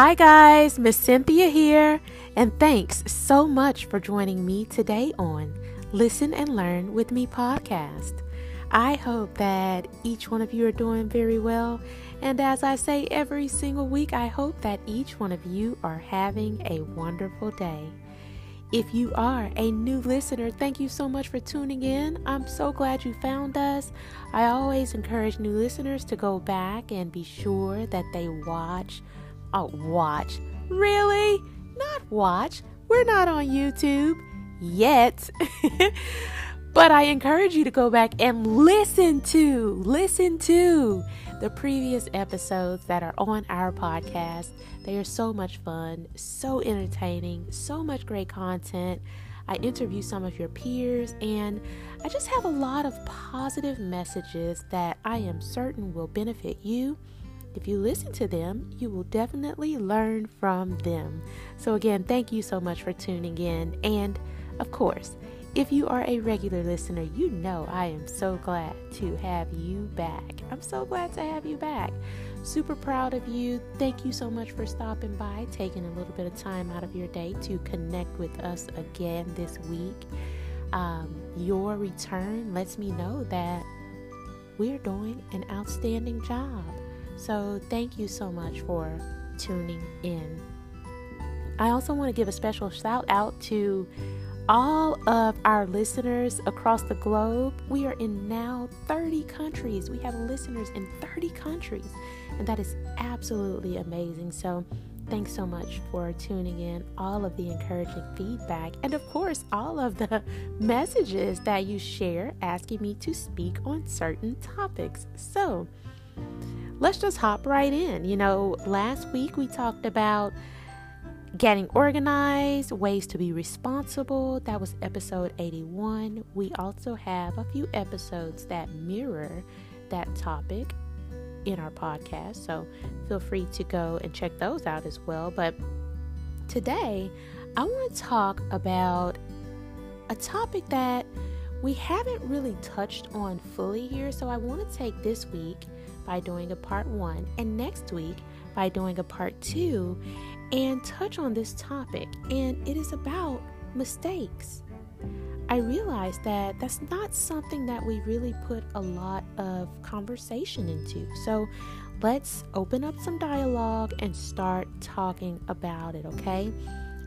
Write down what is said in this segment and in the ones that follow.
Hi, guys, Miss Cynthia here, and thanks so much for joining me today on Listen and Learn with Me podcast. I hope that each one of you are doing very well, and as I say every single week, I hope that each one of you are having a wonderful day. If you are a new listener, thank you so much for tuning in. I'm so glad you found us. I always encourage new listeners to go back and be sure that they watch Oh, watch. Really? Not watch. We're not on YouTube yet. but I encourage you to go back and listen to, listen to the previous episodes that are on our podcast. They are so much fun, so entertaining, so much great content. I interview some of your peers, and I just have a lot of positive messages that I am certain will benefit you if you listen to them, you will definitely learn from them. So, again, thank you so much for tuning in. And of course, if you are a regular listener, you know I am so glad to have you back. I'm so glad to have you back. Super proud of you. Thank you so much for stopping by, taking a little bit of time out of your day to connect with us again this week. Um, your return lets me know that we're doing an outstanding job. So, thank you so much for tuning in. I also want to give a special shout out to all of our listeners across the globe. We are in now 30 countries. We have listeners in 30 countries, and that is absolutely amazing. So, thanks so much for tuning in, all of the encouraging feedback, and of course, all of the messages that you share asking me to speak on certain topics. So, let's just hop right in. You know, last week we talked about getting organized, ways to be responsible. That was episode 81. We also have a few episodes that mirror that topic in our podcast. So feel free to go and check those out as well. But today, I want to talk about a topic that we haven't really touched on fully here. So I want to take this week by doing a part one, and next week by doing a part two, and touch on this topic. And it is about mistakes. I realized that that's not something that we really put a lot of conversation into. So let's open up some dialogue and start talking about it, okay?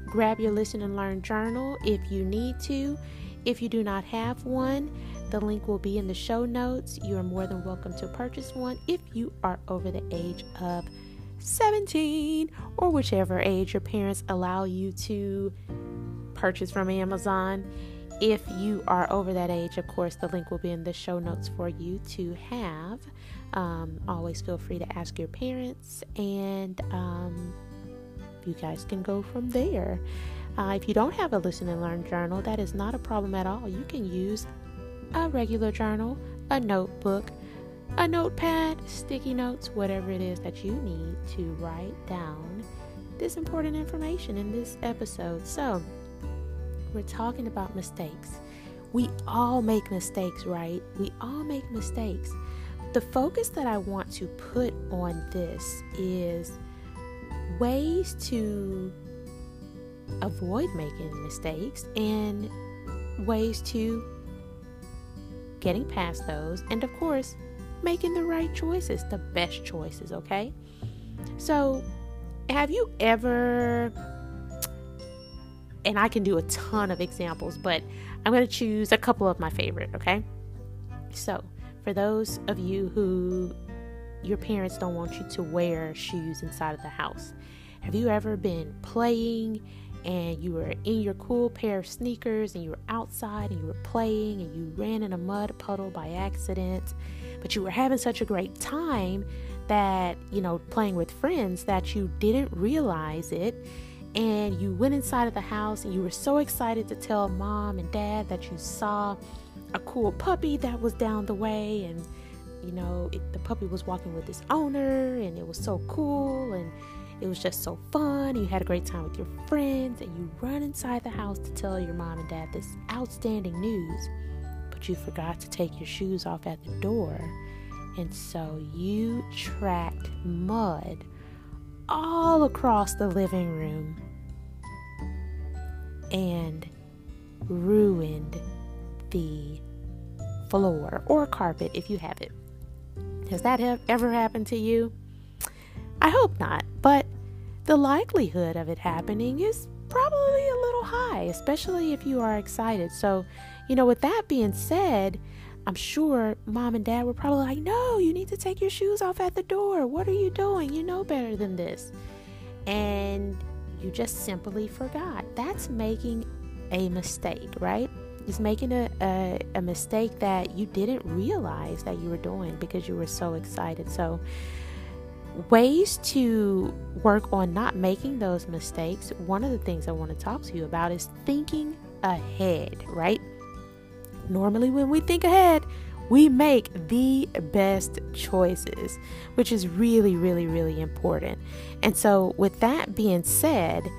Grab your listen and learn journal if you need to. If you do not have one, the link will be in the show notes. You are more than welcome to purchase one if you are over the age of 17 or whichever age your parents allow you to purchase from Amazon. If you are over that age, of course, the link will be in the show notes for you to have. Um, always feel free to ask your parents, and um, you guys can go from there. Uh, if you don't have a listen and learn journal, that is not a problem at all. You can use a regular journal, a notebook, a notepad, sticky notes, whatever it is that you need to write down this important information in this episode. So, we're talking about mistakes. We all make mistakes, right? We all make mistakes. The focus that I want to put on this is ways to avoid making mistakes and ways to getting past those, and of course, making the right choices, the best choices, okay? So, have you ever, and I can do a ton of examples, but I'm going to choose a couple of my favorite, okay? So, for those of you who your parents don't want you to wear shoes inside of the house, have you ever been playing and you were in your cool pair of sneakers and you were outside and you were playing and you ran in a mud puddle by accident, but you were having such a great time that, you know, playing with friends that you didn't realize it. And you went inside of the house and you were so excited to tell mom and dad that you saw a cool puppy that was down the way and you know it, the puppy was walking with its owner and it was so cool and it was just so fun. You had a great time with your friends, and you run inside the house to tell your mom and dad this outstanding news, but you forgot to take your shoes off at the door. And so you tracked mud all across the living room and ruined the floor or carpet if you have it. Has that ever happened to you? I hope not, but the likelihood of it happening is probably a little high, especially if you are excited. So, you know, with that being said, I'm sure mom and dad were probably like, No, you need to take your shoes off at the door. What are you doing? You know better than this. And you just simply forgot. That's making a mistake, right? It's making a, a, a mistake that you didn't realize that you were doing because you were so excited. So, ways to work on not making those mistakes, one of the things I want to talk to you about is thinking ahead, right? Normally, when we think ahead, we make the best choices, which is really, really, really important. And so, with that being said,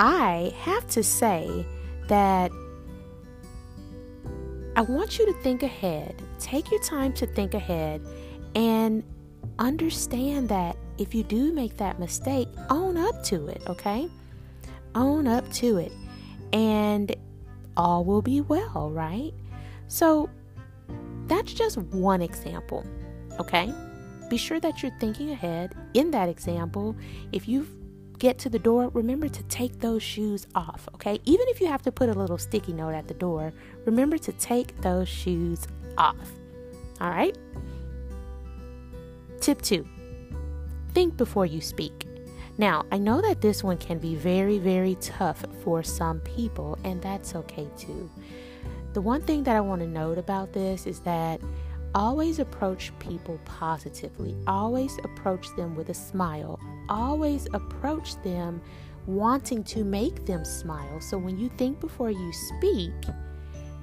I have to say that I want you to think ahead. Take your time to think ahead and understand that if you do make that mistake, own up to it, okay? Own up to it, and all will be well, right? So, that's just one example, okay? Be sure that you're thinking ahead. In that example, if you get to the door, remember to take those shoes off, okay? Even if you have to put a little sticky note at the door, remember to take those shoes off, all right? Tip two think before you speak. Now, I know that this one can be very, very tough for some people, and that's okay too. The one thing that I want to note about this is that always approach people positively, always approach them with a smile, always approach them wanting to make them smile. So when you think before you speak,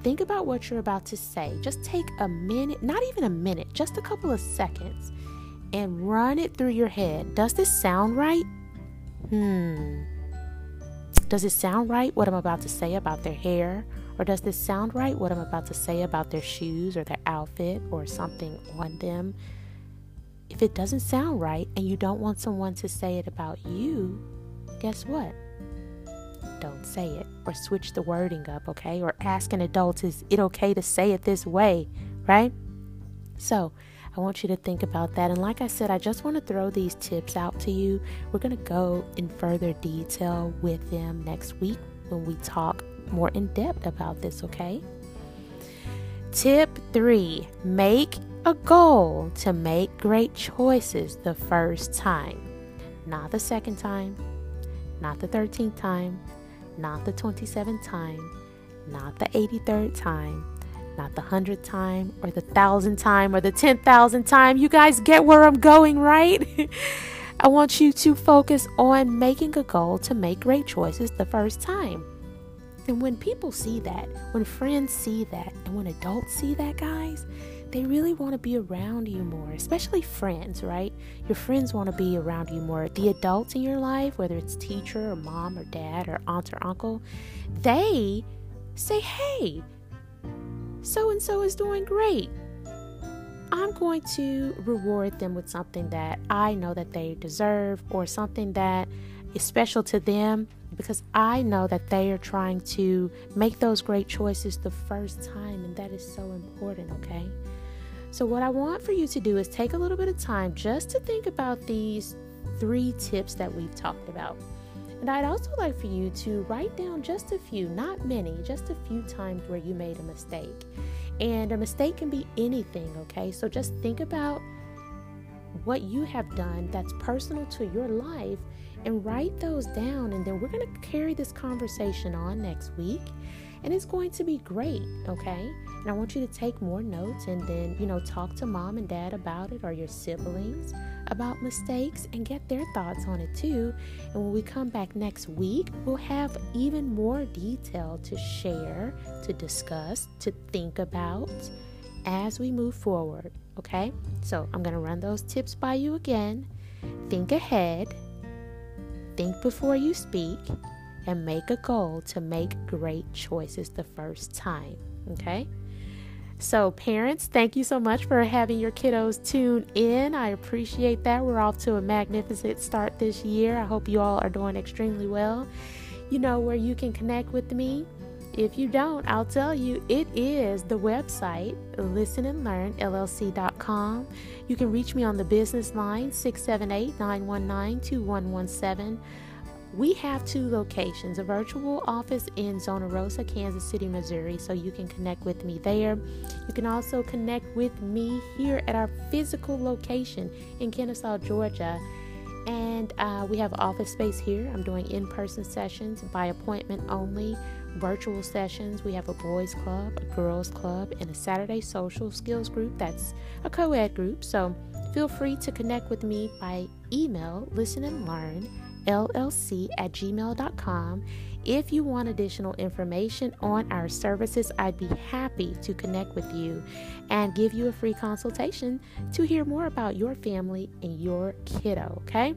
think about what you're about to say. Just take a minute, not even a minute, just a couple of seconds, and run it through your head. Does this sound right? Hmm. Does it sound right what I'm about to say about their hair? Or does this sound right what I'm about to say about their shoes or their outfit or something on them? If it doesn't sound right and you don't want someone to say it about you, guess what? Don't say it or switch the wording up, okay? Or ask an adult, is it okay to say it this way, right? So, I want you to think about that. And like I said, I just want to throw these tips out to you. We're going to go in further detail with them next week when we talk more in depth about this, okay? Tip three make a goal to make great choices the first time, not the second time, not the 13th time, not the 27th time, not the 83rd time, not the hundredth time or the thousandth time or the ten thousandth time. You guys get where I'm going, right? I want you to focus on making a goal to make great choices the first time. And when people see that, when friends see that, and when adults see that, guys, they really want to be around you more, especially friends, right? Your friends want to be around you more. The adults in your life, whether it's teacher or mom or dad or aunt or uncle, they say, hey, so and so is doing great. I'm going to reward them with something that I know that they deserve or something that is special to them because I know that they are trying to make those great choices the first time, and that is so important, okay? So, what I want for you to do is take a little bit of time just to think about these three tips that we've talked about. And I'd also like for you to write down just a few, not many, just a few times where you made a mistake. And a mistake can be anything, okay? So just think about what you have done that's personal to your life and write those down. And then we're going to carry this conversation on next week. And it's going to be great, okay? And I want you to take more notes and then, you know, talk to mom and dad about it or your siblings about mistakes and get their thoughts on it too. And when we come back next week, we'll have even more detail to share, to discuss, to think about as we move forward. Okay? So I'm to run those tips by you again. Think ahead, think before you speak, and make a goal to make great choices the first time. Okay? So, parents, thank you so much for having your kiddos tune in. I appreciate that. We're off to a magnificent start this year. I hope you all are doing extremely well. You know where you can connect with me. If you don't, I'll tell you it is the website listenandlearnllc.com. You can reach me on the business line 678 919 2117 we have two locations a virtual office in Zona Rosa, Kansas City, Missouri, so you can connect with me there. You can also connect with me here at our physical location in Kennesaw, Georgia. And uh, we have office space here. I'm doing in person sessions by appointment only, virtual sessions. We have a boys' club, a girls' club, and a Saturday social skills group that's a co ed group. So feel free to connect with me by email, listen and learn llc at gmail.com. If you want additional information on our services, I'd be happy to connect with you and give you a free consultation to hear more about your family and your kiddo, okay?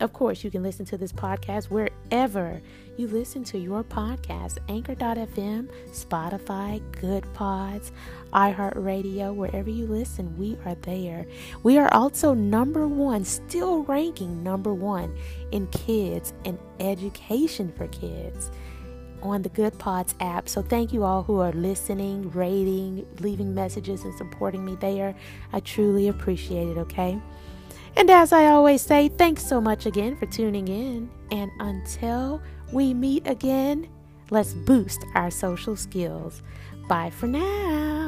Of course, you can listen to this podcast wherever you listen to your podcast Anchor.fm, Spotify, Good Pods, iHeartRadio, wherever you listen, we are there. We are also number one, still ranking number one in kids and education for kids on the Good Pods app. So thank you all who are listening, rating, leaving messages, and supporting me there. I truly appreciate it, okay? And as I always say, thanks so much again for tuning in. And until we meet again, let's boost our social skills. Bye for now.